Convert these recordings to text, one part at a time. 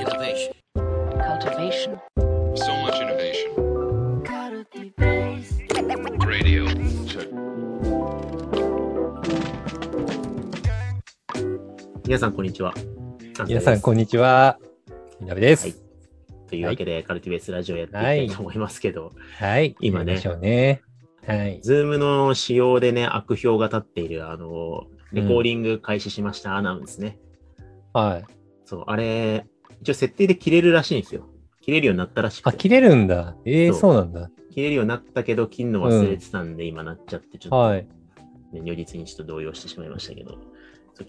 Innovation. cultivation, So much innovation. Radio. Check. 皆さん、こんにちは。皆さん、こんにちは。みなべです。はいというわけで、カルティベースラジオやっていきたいと思いますけど、はい。今ねやりましょうね。はい。ズームの仕様でね、悪評が立っている、あの、レコーディング開始しましたアナウンスね。はい。そう、あれ、一応設定で切れるらしいんですよ。切れるようになったらしくあ、て。切れるんだ。ええそうそうなんだ。切れるようになったけど、切るの忘れてたんで、今なっちゃって、ちょっと、はい。ね、如実にちょっと動揺してしまいましたけど。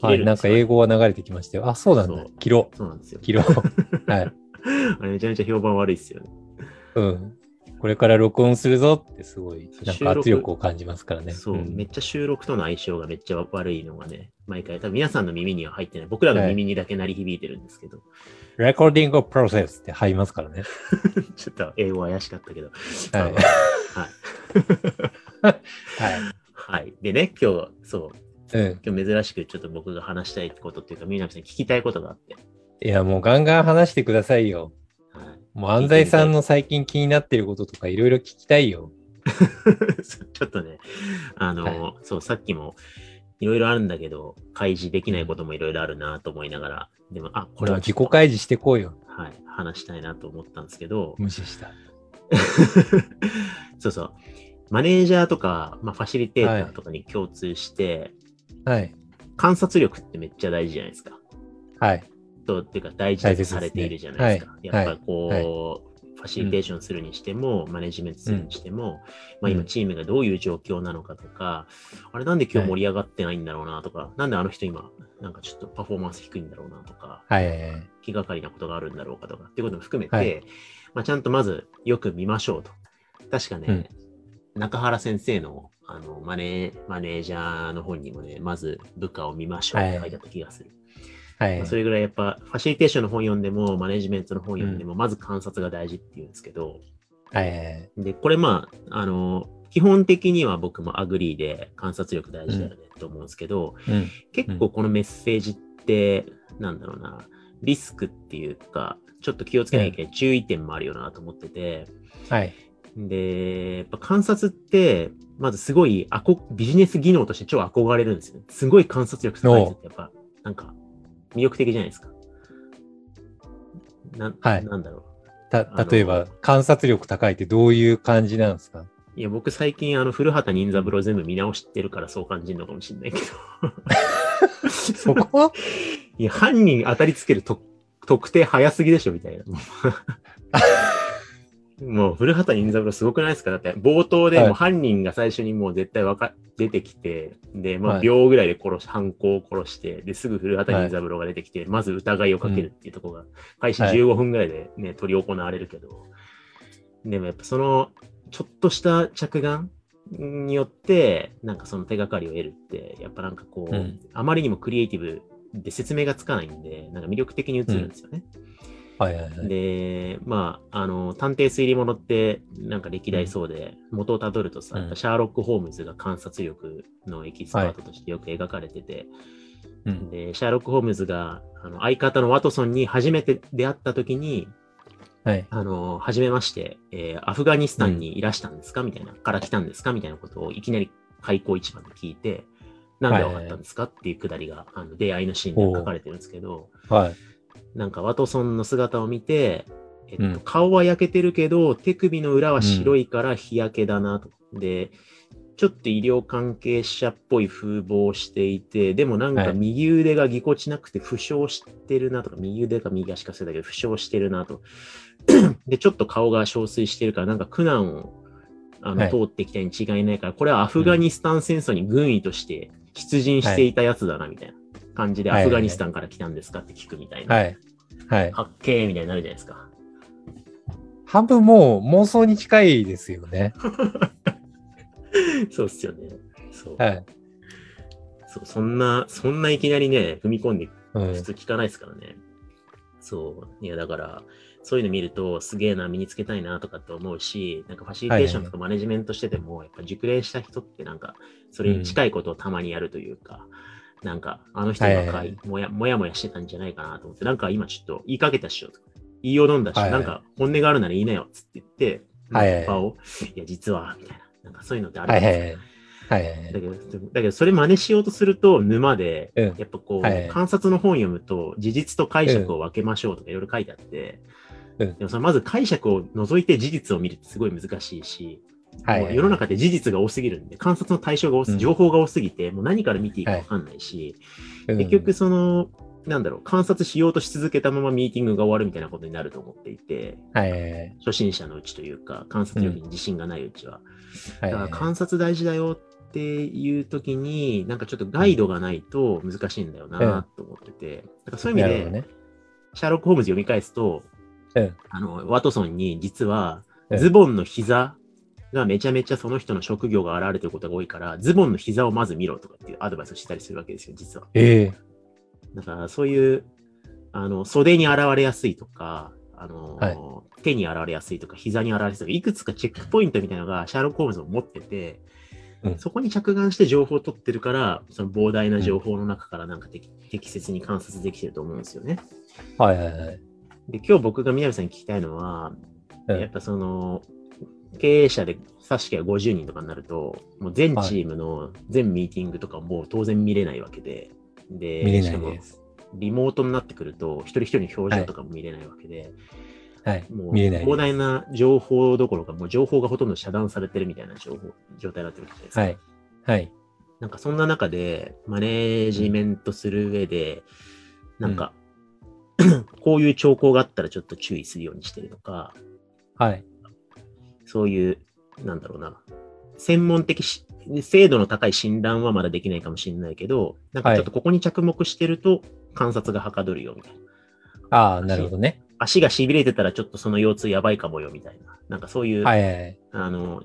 はい。なんか英語が流れてきましたよ。あ、そうなんだ。切ろそうなんですよう。。切ろう。はい。あれめちゃめちゃ評判悪いっすよね。うん。これから録音するぞってすごい、なんか圧力を感じますからね。そう、んめっちゃ収録との相性がめっちゃ悪いのがね、毎回、多分皆さんの耳には入ってない。僕らの耳にだけ鳴り響いてるんですけど、レコーディングプロセスって入りますからね。ちょっと英語怪しかったけど。はい。はい。はい。はい。でね、今日、そう、うん。今日珍しくちょっと僕が話したいことっていうか、みなみさんに聞きたいことがあって。いや、もうガンガン話してくださいよ。はい。もう安西さんの最近気になってることとかいろいろ聞きたいよ。ちょっとね、あの、はそう、さっきも、いろいろあるんだけど、開示できないこともいろいろあるなと思いながら、でも、あ、ここれは自己開示してこうよ。はい、話したいなと思ったんですけど、無視した。そうそう。マネージャーとか、まあ、ファシリテーターとかに共通して、はい。観察力ってめっちゃ大事じゃないですか。はい。とっていうか大事だとされているじゃないですか。すねやっぱこう、はいファシリテーションするにしても、マネジメントするにしても、まあうん今チームがどういう状況なのかとか、あれなんで今日盛り上がってないんだろうなとか、なんであの人今、なんかちょっとパフォーマンス低いんだろうなとか、はいはいはい。気がかりなことがあるんだろうかとかっていうことも含めて、はいまあ、ちゃんとまずよく見ましょうと。確かね、中原先生のあのマネマネージャーの本にもね、まず部下を見ましょうって書いてあった気がする。はいまあ。それぐらいやっぱファシリテーションの本読んでも、マネジメントの本読んでも、まず観察が大事っていうんですけど、はい。で、これまあ、あの、基本的には僕も agree で観察力大事だよねと思うんですけど、うん。結構このメッセージって、なんだろうな、リスクっていうか、ちょっと気をつけなきゃいけない注意点もあるよなと思ってて、はい。で、やっぱ観察って、まずすごいあこビジネス技能として超憧れるんですよね。すごい観察力高い人ってやっぱ、なんか魅力的じゃないですか。なはいなんだろう。た例えば、観察力高いってどういう感じなんですか？いや、僕最近あの古畑任三郎全部見直してるからそう感じるのかもしれないけど。そこ？いや、犯人当たりつけると特定早すぎでしょみたいな。もう古畑任三郎すごくないですか？だって冒頭ではい。もう犯人が最初にもう絶対わか出てきて、で、まあはい。秒ぐらいで殺し、犯行を殺して、で、すぐ古畑任三郎が出てきて、まず疑いをかけるっていうところが、開始はい。15分ぐらいでね、取り行われるけど、でもやっぱその、ちょっとした着眼によって、なんかその手がかりを得るって、やっぱなんかこう、うん。あまりにもクリエイティブで説明がつかないんで、なんか魅力的に映るんですよね。はいはいはい。で、まあ、あの、探偵推理物って、なんか歴代そうで、元をたどるとさ、うんシャーロック・ホームズが観察力のエキスパートとしてよく描かれてて、うん。で、シャーロック・ホームズが、あの相方のワトソンに初めて出会った時に、はい。あの、はじめまして、えーアフガニスタンにいらしたんですか？みたいな、から来たんですか？みたいなことをいきなり開口一番で聞いて、なんで分かったんですか？っていうくだりが、あの出会いのシーンで書かれてるんですけど、はい。なんかワトソンの姿を見て、えっとうん顔は焼けてるけど、手首の裏は白いから日焼けだなと。で、ちょっと医療関係者っぽい風貌をしていて、でもなんかはい右腕がぎこちなくて負傷してるなとか、右腕か右足か忘れたけど負傷してるなと。で、ちょっと顔が憔悴してるから、なんか苦難をあの、はい通ってきたに違いないから、これはアフガニスタン戦争に軍医として出陣していたやつだな、みたいな感じで、はいアフガニスタンから来たんですかって聞くみたいな。はい。はい。かっけーみたいになるじゃないですか。半分もう妄想に近いですよね。そうっすよね。そう。はい。そう、そんな、そんないきなりね、踏み込んでうん普通聞かないですからね。そう。いや、だから、そういうの見ると、すげえな、身につけたいなとかって思うし、なんかファシリテーションとかマネジメントしてても、やっぱ熟練した人ってなんか、それに近いことをたまにやるというか、なんか、あの人がはいはいはい。もやもやもやしてたんじゃないかなと思って、なんか今ちょっと言いかけたっしょとか、言いよどんだし、なんか本音があるなら言いなよっつって言って、はいを、いや、実は、みたいな。なんかそういうのってあるはいじゃないですか。はいだけど、だけどそれ真似しようとすると沼で、うん。やっぱこう、はい観察の本読むと、事実と解釈を分けましょうとかいろいろ書いてあって、うん。でもそのまず解釈を除いて事実を見るってすごい難しいし、はい。世の中って事実が多すぎるんで、観察の対象が多す、うん。情報が多すぎて、もう何から見ていいか分かんないし、うん。結局その、なんだろう、観察しようとし続けたままミーティングが終わるみたいなことになると思っていて、はい。はいはい初心者のうちというか、観察力に自信がないうちは。はいはい。だから観察大事だよっていう時に、なんかちょっとガイドがないと難しいんだよなと思ってて、だからそういう意味で、ね。シャーロック・ホームズ読み返すと、うん。あの、ワトソンに実はうん。ズボンの膝がめちゃめちゃその人の職業が現れてることが多いから、ズボンの膝をまず見ろとかっていうアドバイスをしたりするわけですよ、実は。ええだからそういう、あの、袖に現れやすいとか、あの、はい手に現れやすいとか、膝に現れやすいとか、いくつかチェックポイントみたいなのがシャーロック・ホームズも持ってて、うんそこに着眼して情報を取ってるから、その膨大な情報の中からなんか適,、適切に観察できてると思うんですよね。はいはいはい。で、今日僕が南さんに聞きたいのは、うんやっぱその、経営者で組織が50人とかになると、もう全チームの全ミーティングとかもう当然見れないわけで、で、見れなしかもいです。リモートになってくると、一人一人の表情とかも見れないわけで、はい。もう見れないです。膨大な情報どころか、もう情報がほとんど遮断されてるみたいな情報状態になってるわけじゃないですか。はい。はい。なんかそんな中で、マネージメントする上で、なんか、こういう兆候があったらちょっと注意するようにしてるとか、はい。そういう、なんだろうな、専門的し、精度の高い診断はまだできないかもしれないけど、なんかちょっとここに着目してると観察がはかどるよみたいな。ああ、なるほどね。足が痺れてたらちょっとその腰痛やばいかもよみたいな。なんかそういう、はいはいはい。あの、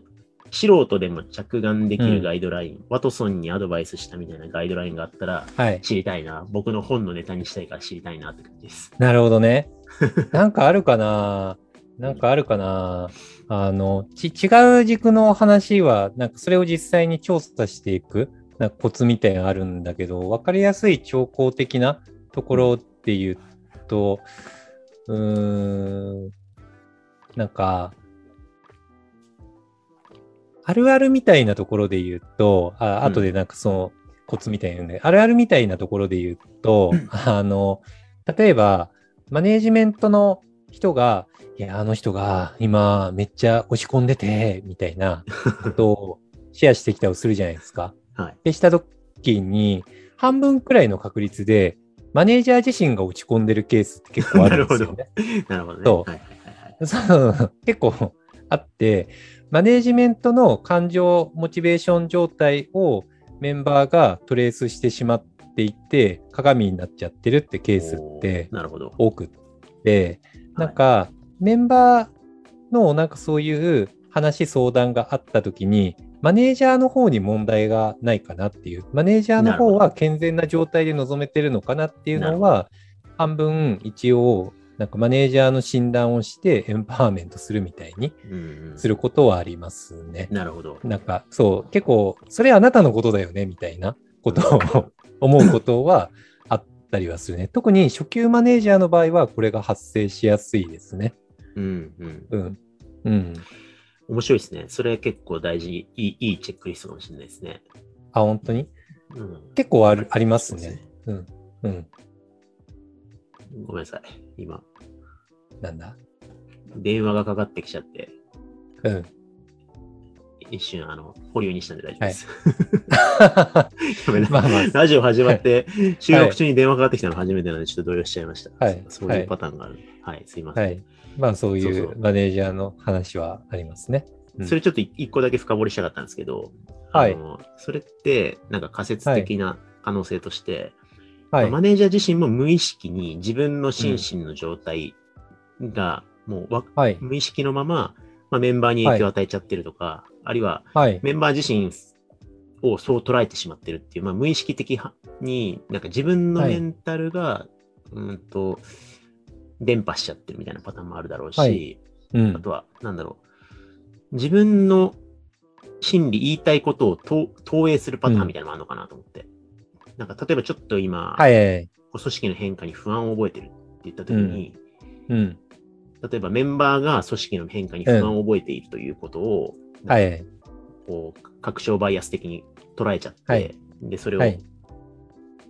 素人でも着眼できるガイドライン、ワトソンにアドバイスしたみたいなガイドラインがあったらはい。知りたいな。僕の本のネタにしたいから知りたいなって感じです。なるほどね。なんかあるかななんかあるかな。あの、ち、違う軸の話は、なんかそれを実際に調査していく、なんかコツみたいなのあるんだけど、わかりやすい兆候的なところっていうと、うーん、なんか、あるあるみたいなところで言うと、あ後でなんかそのコツみたいなので、あるあるみたいなところで言うと、あの、例えば、マネージメントの人が、いや、あの人が今めっちゃ落ち込んでて、みたいなことをシェアしてきたりするじゃないですか。はい。でした時に、半分くらいの確率で、マネージャー自身が落ち込んでるケースって結構あるんですよね。なるほどね。そうはいはいはいそう結構あって、マネージメントの感情、モチベーション状態をメンバーがトレースしてしまっていて、鏡になっちゃってるってケースってなるほど。多くって、なんか、メンバーのなんかそういう話、相談があった時に、マネージャーの方に問題がないかなっていう、マネージャーの方は健全な状態で臨めてるのかなっていうのは、半分一応、なんかマネージャーの診断をしてエンパワーメントするみたいにすることはありますね。なるほど。なんか、そう、結構、それあなたのことだよね、みたいなことを思うことはあったりはするね。特に初級マネージャーの場合は、これが発生しやすいですね。うんうん。うん。うん。面白いですね。それ結構大事、いいいいチェックリストかもしれないですね。あ、本当に？うん、結構あるありますねで。うん。うん。ごめんなさい。今、なんだ？電話がかかってきちゃって、うん。一瞬、あの、保留にしたんで大丈夫です。ごめんなまあまあ、ラジオ始まって、収録中に電話かかってきたの初めてなので、ちょっと動揺しちゃいました。はいそういうパターンがある。はい、すいません。はい。まあ、そういそうマネージャーの話はありますね。うんそれちょっと一個だけ深掘りしたかったんですけど、はいそれって、なんか仮説的な可能性として、はい。マネージャー自身も無意識に自分の心身の状態がもうわはい。無意識のまま、まあ、メンバーに影響を与えちゃってるとか、あるいははい。メンバー自身をそう捉えてしまってるっていう、まあ、無意識的になんか自分のメンタルが、うんと伝播しちゃってるみたいなパターンもあるだろうし、はいうん。あとは、なんだろう、自分の心理言いたいことをと投影するパターンみたいなのもあるのかなと思って。なんか例えばちょっと今、はいはいはい。組織の変化に不安を覚えてるって言ったときに、うん。例えばメンバーが組織の変化に不安を覚えているということを、はいはい。こう確証バイアス的に捉えちゃって、はいで、それをはい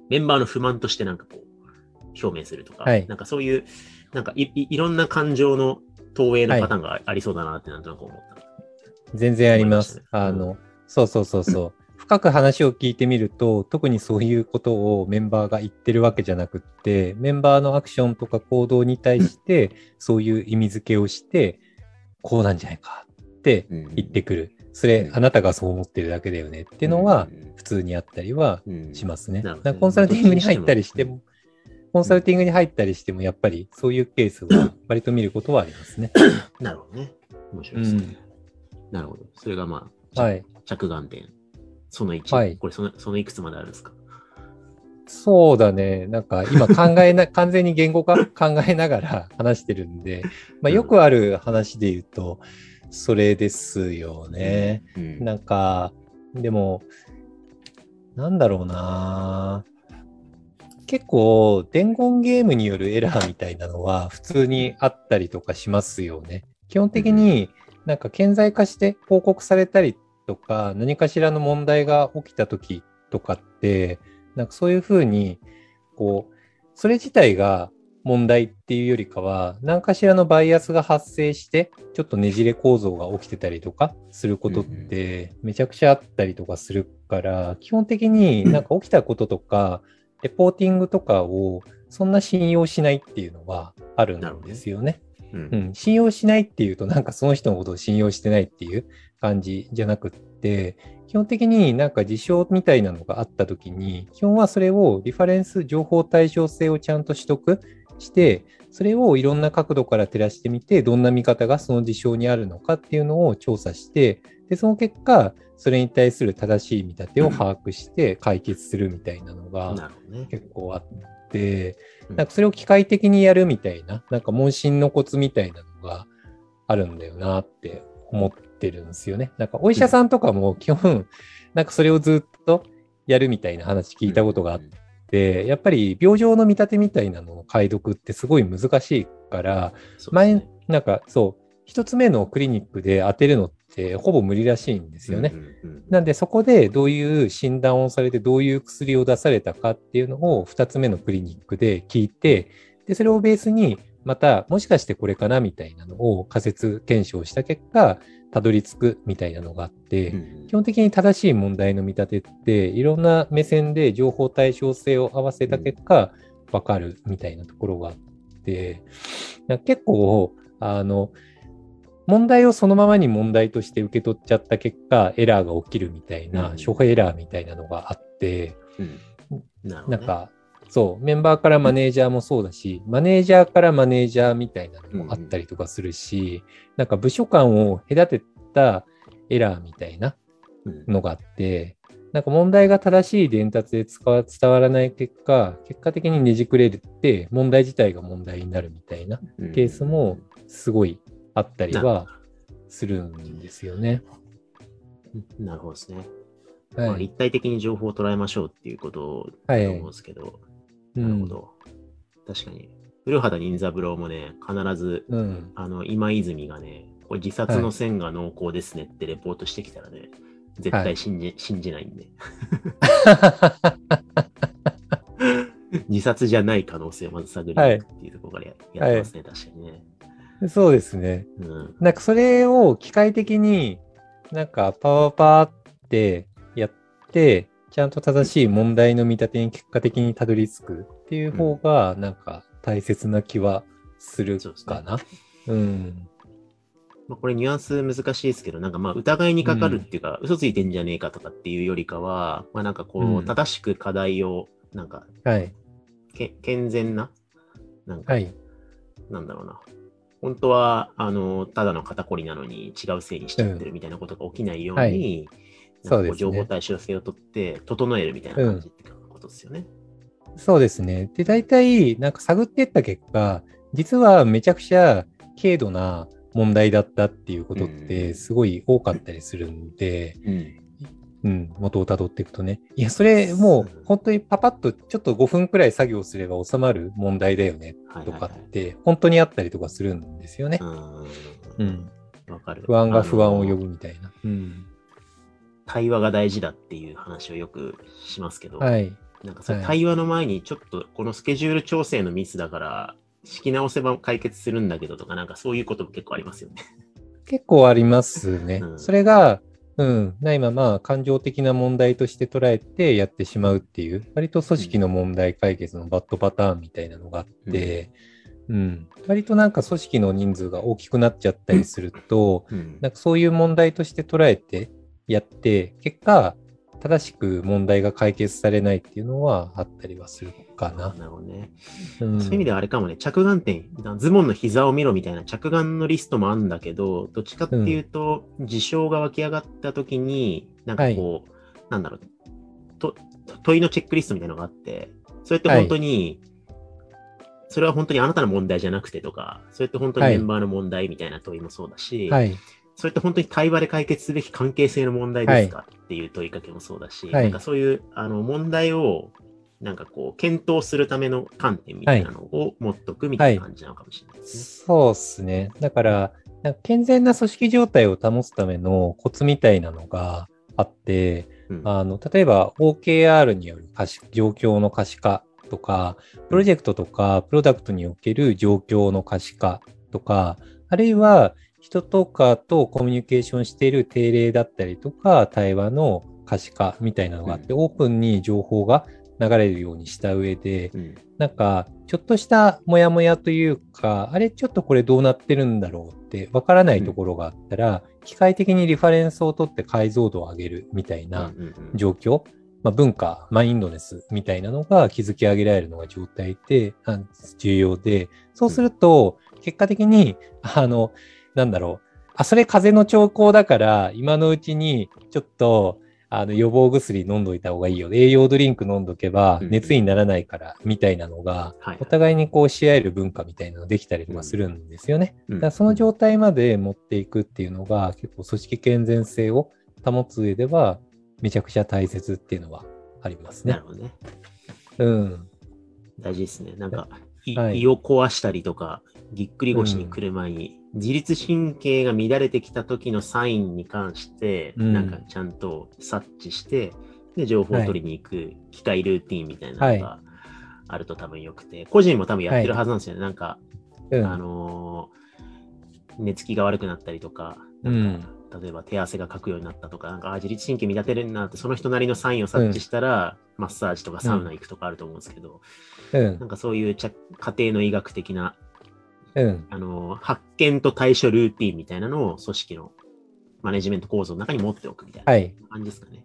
メンバーの不満としてなんかこう、表明するとか、はいなんかそういう、なんかいいいろんな感情の投影のパターンがありそうだなってなんとなく思った。全然あります。まねあの、そうそうそうそう。深く話を聞いてみると、特にそういうことをメンバーが言ってるわけじゃなくって、メンバーのアクションとか行動に対して、そういう意味付けをして、こうなんじゃないかって言ってくる。それ、あなたがそう思ってるだけだよねっていうのは、普通にあったりはしますね。コンサルティングに入ったりしても、コンサルティングに入ったりしても、やっぱりそういうケースを割と見ることはありますね。なるほどね。面白ういですね。ん。なるほど。それがまあ、はい。着眼点。その1。はいこれその、そのいくつまであるんですか？そうだね。なんか今考えな、完全に言語化？考えながら話してるんで、まあ、よくある話で言うと、それですよね。うんなんか、でも、なんだろうな結構、伝言ゲームによるエラーみたいなのは普通にあったりとかしますよね。基本的になんか顕在化して報告されたりとか、何かしらの問題が起きた時とかって、なんかそういうふうに、こう、それ自体が問題っていうよりかは、何かしらのバイアスが発生して、ちょっとねじれ構造が起きてたりとかすることって、めちゃくちゃあったりとかするから、基本的になんか起きたこととか、レポーティングとかをそんな信用しないっていうのはあるんですよね。うん。うん、信用しないっていうと、なんかその人のことを信用してないっていう感じじゃなくって、基本的になんか事象みたいなのがあったときに、基本はそれをリファレンス情報対象性をちゃんと取得して、それをいろんな角度から照らしてみて、どんな見方がその事象にあるのかっていうのを調査して、で、その結果、それに対する正しい見立てを把握して解決するみたいなのが。結構あって、うん。なんかそれを機械的にやるみたいな、なんか問診のコツみたいなのがあるんだよなって思ってるんですよね。なんかお医者さんとかも基本、なんかそれをずっとやるみたいな話聞いたことがあって、やっぱり病状の見立てみたいなのの解読ってすごい難しいから、前、なんかそう、一つ目のクリニックで当てるのってほぼ無理らしいんですよね。なんでそこでどういう診断をされてどういう薬を出されたかっていうのを2つ目のクリニックで聞いて、で、それをベースにまたもしかしてこれかなみたいなのを仮説検証した結果、たどり着くみたいなのがあって、うん基本的に正しい問題の見立てっていろんな目線で情報対象性を合わせた結果、わかるみたいなところがあって、結構、あの、問題をそのままに問題として受け取っちゃった結果、エラーが起きるみたいな、うん。処方エラーみたいなのがあって、うん。なんか、そう、メンバーからマネージャーもそうだし、マネージャーからマネージャーみたいなのもあったりとかするし、なんか部署間を隔てたエラーみたいなうん。のがあって、なんか問題が正しい伝達で伝わらない結果、結果的にねじくれるって、問題自体が問題になるみたいなうん。ケースもすごいあったりはするんですよね。どなるほどですね。まあ、はい。立体的に情報を捉えましょうっていうことだはいと思うんですけど、うん。なるほど。確かに。古畑任三郎もね、必ず、うん。あの、今泉がね、これ自殺の線が濃厚ですねってレポートしてきたらね、絶対信じ, 信じないんで。自殺じゃない可能性をまず探りに行くっていうところからや,、やってますね、確かにね。そうですね。うん。なんかそれを機械的になんかパワーパーってやって、ちゃんと正しい問題の見立てに結果的にたどり着くっていう方がなんか大切な気はするかな。うん。まあ、これニュアンス難しいですけど、なんかまあ疑いにかかるっていうか、嘘ついてんじゃねえかとかっていうよりかは、まあなんかこう、うん正しく課題を、なんかはい。け健全な、なんか、はい。なんだろうな。本当は、あの、ただの肩こりなのに違うせいにしちゃってるみたいなことが起きないように、はいなんかこそうですね情報対象性をとって、整えるみたいな感じってことですよね。そうですね。で、大体なんか探っていった結果、実はめちゃくちゃ軽度な問題だったっていうことっうんてすごい多かったりするんで、うん。うん、元をたどっていくとね。いや、それもう本当にパパッとちょっと5分くらい作業すれば収まる問題だよねとかって本当にあったりとかするんですよね。うんうん。わかる。不安が不安を呼ぶみたいな。うん。対話が大事だっていう話をよくしますけど、はい。なんかそれはい対話の前にちょっとこのスケジュール調整のミスだから、敷き直せば解決するんだけどとか、なんかそういうことも結構ありますよね。結構ありますね。うんそれが、うん、ないまま感情的な問題として捉えてやってしまうっていう、割と組織の問題解決のバッドパターンみたいなのがあって、うん、割となんか組織の人数が大きくなっちゃったりすると、うん。なんかそういう問題として捉えてやって、結果、正しく問題が解決されないっていうのはあったりはするかな。なるほどね。うん。そういう意味ではあれかもね、着眼点、ズボンの膝を見ろみたいな着眼のリストもあるんだけど、どっちかっていうと、事象が湧き上がった時に、なんかこう、なんだろう。と、問いのチェックリストみたいなのがあって、それって本当に、それは本当にあなたの問題じゃなくてとか、それって本当にメンバーの問題みたいな問いもそうだし、はい。それって本当に対話で解決すべき関係性の問題ですか、っていう問いかけもそうだし、はいなんかそういうあの問題をなんかこう検討するための観点みたいなのを持っとくみたいな感じなのかもしれないですね。そうですね。だから、健全な組織状態を保つためのコツみたいなのがあって、うんあの例えば OKR による可視状況の可視化とか、プロジェクトとかプロダクトにおける状況の可視化とか、あるいは人とかとコミュニケーションしている定例だったりとか、対話の可視化みたいなのがあって、オープンに情報が流れるようにした上で、うん。なんか、ちょっとしたモヤモヤというか、あれ、ちょっとこれどうなってるんだろうってわからないところがあったら、機械的にリファレンスを取って解像度を上げるみたいなうんうんうん。状況、まあ、文化、マインドネスみたいなのが築き上げられるのが状態で、あ重要で、そうすると、結果的に、あの、なんだろう、あ、それ風邪の兆候だから、今のうちにちょっと、あの予防薬飲んどいた方がいいよ。栄養ドリンク飲んどけばうん熱にならないから、みたいなのが、はいお互いにこうし合える文化みたいなのできたりとかするんですよね。うんだからその状態まで持っていくっていうのが結構組織健全性を保つ上ではめちゃくちゃ大切っていうのはありますねなる。ほどね。うん。大事ですね。なんか、いはい。胃を壊したりとか、ぎっくり腰に来る前に、自律神経が乱れてきた時のサインに関して、うん。なんかちゃんと察知して、で、情報を取りに行く機械ルーティンみたいなのがあると多分よくて、個人も多分やってるはずなんですよね。なんか、うん。あのー寝つきが悪くなったりとか、うなんん。か、例えば手汗がかくようになったとか、なんか、あ自律神経乱れるなって、その人なりのサインを察知したら、マッサージとかサウナ行くとかあると思うんですけど、うんなんかそういうちゃ家庭の医学的な、うん。あのー発見と対処ルーティンみたいなのを組織のマネジメント構造の中に持っておくみたいなはい。感じですかね。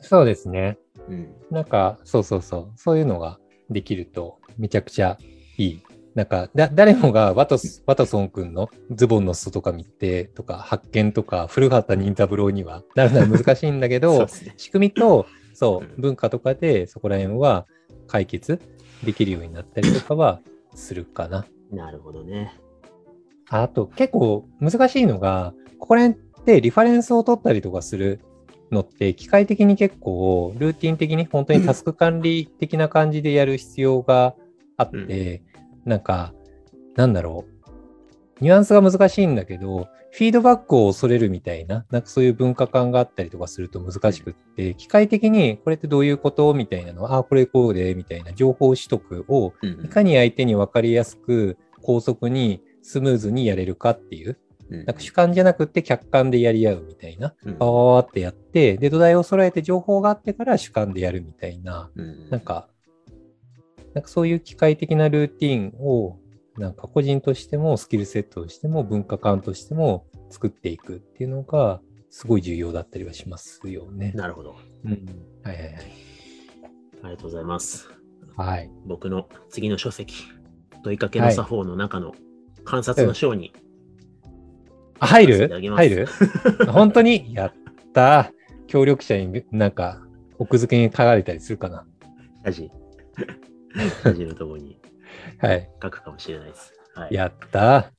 そうですね。うん。なんか、そうそうそう。そういうのができるとめちゃくちゃいい。なんか、だ、誰もがワトス、ワトソン君のズボンの裾とか見て、とか、発見とか、古畑任三郎にはなるのは難しいんだけど ね。仕組みと、そうう、ん文化とかでそこら辺は解決できるようになったりとかはするかな。なるほどね。あと、結構難しいのが、ここら辺ってリファレンスを取ったりとかするのって、機械的に結構、ルーティン的に本当にタスク管理的な感じでやる必要があって、なんか、なんだろう。ニュアンスが難しいんだけど、フィードバックを恐れるみたいな、なんかそういう文化観があったりとかすると難しくって、機械的にこれってどういうこと？みたいなの、ああ、これこうで、みたいな情報取得をうんいかに相手に分かりやすく、高速にスムーズにやれるかっていう、うん。なんか主観じゃなくって客観でやり合うみたいな、うん。パワーってやって、で、土台を揃えて情報があってから主観でやるみたいな、うん。なんか、なんかそういう機械的なルーティンを、なんか個人としてもスキルセットとしても文化観としても作っていくっていうのが、すごい重要だったりはしますよね。なるほど。うん。はいはいはい。ありがとうございます。はい。僕の次の書籍、問いかけの作法の中の観察の章に、あ入る？させていただきます入る？本当に？やったー。協力者になんか、奥付けに書かれたりするかな。謝辞、謝辞のところにはい。書くかもしれないです。はい。やった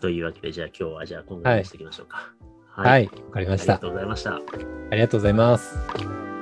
というわけで、じゃあ今日はじゃあ今後にしていきましょうか。はい、わかりましたありがと。うございました。ありがとうございます。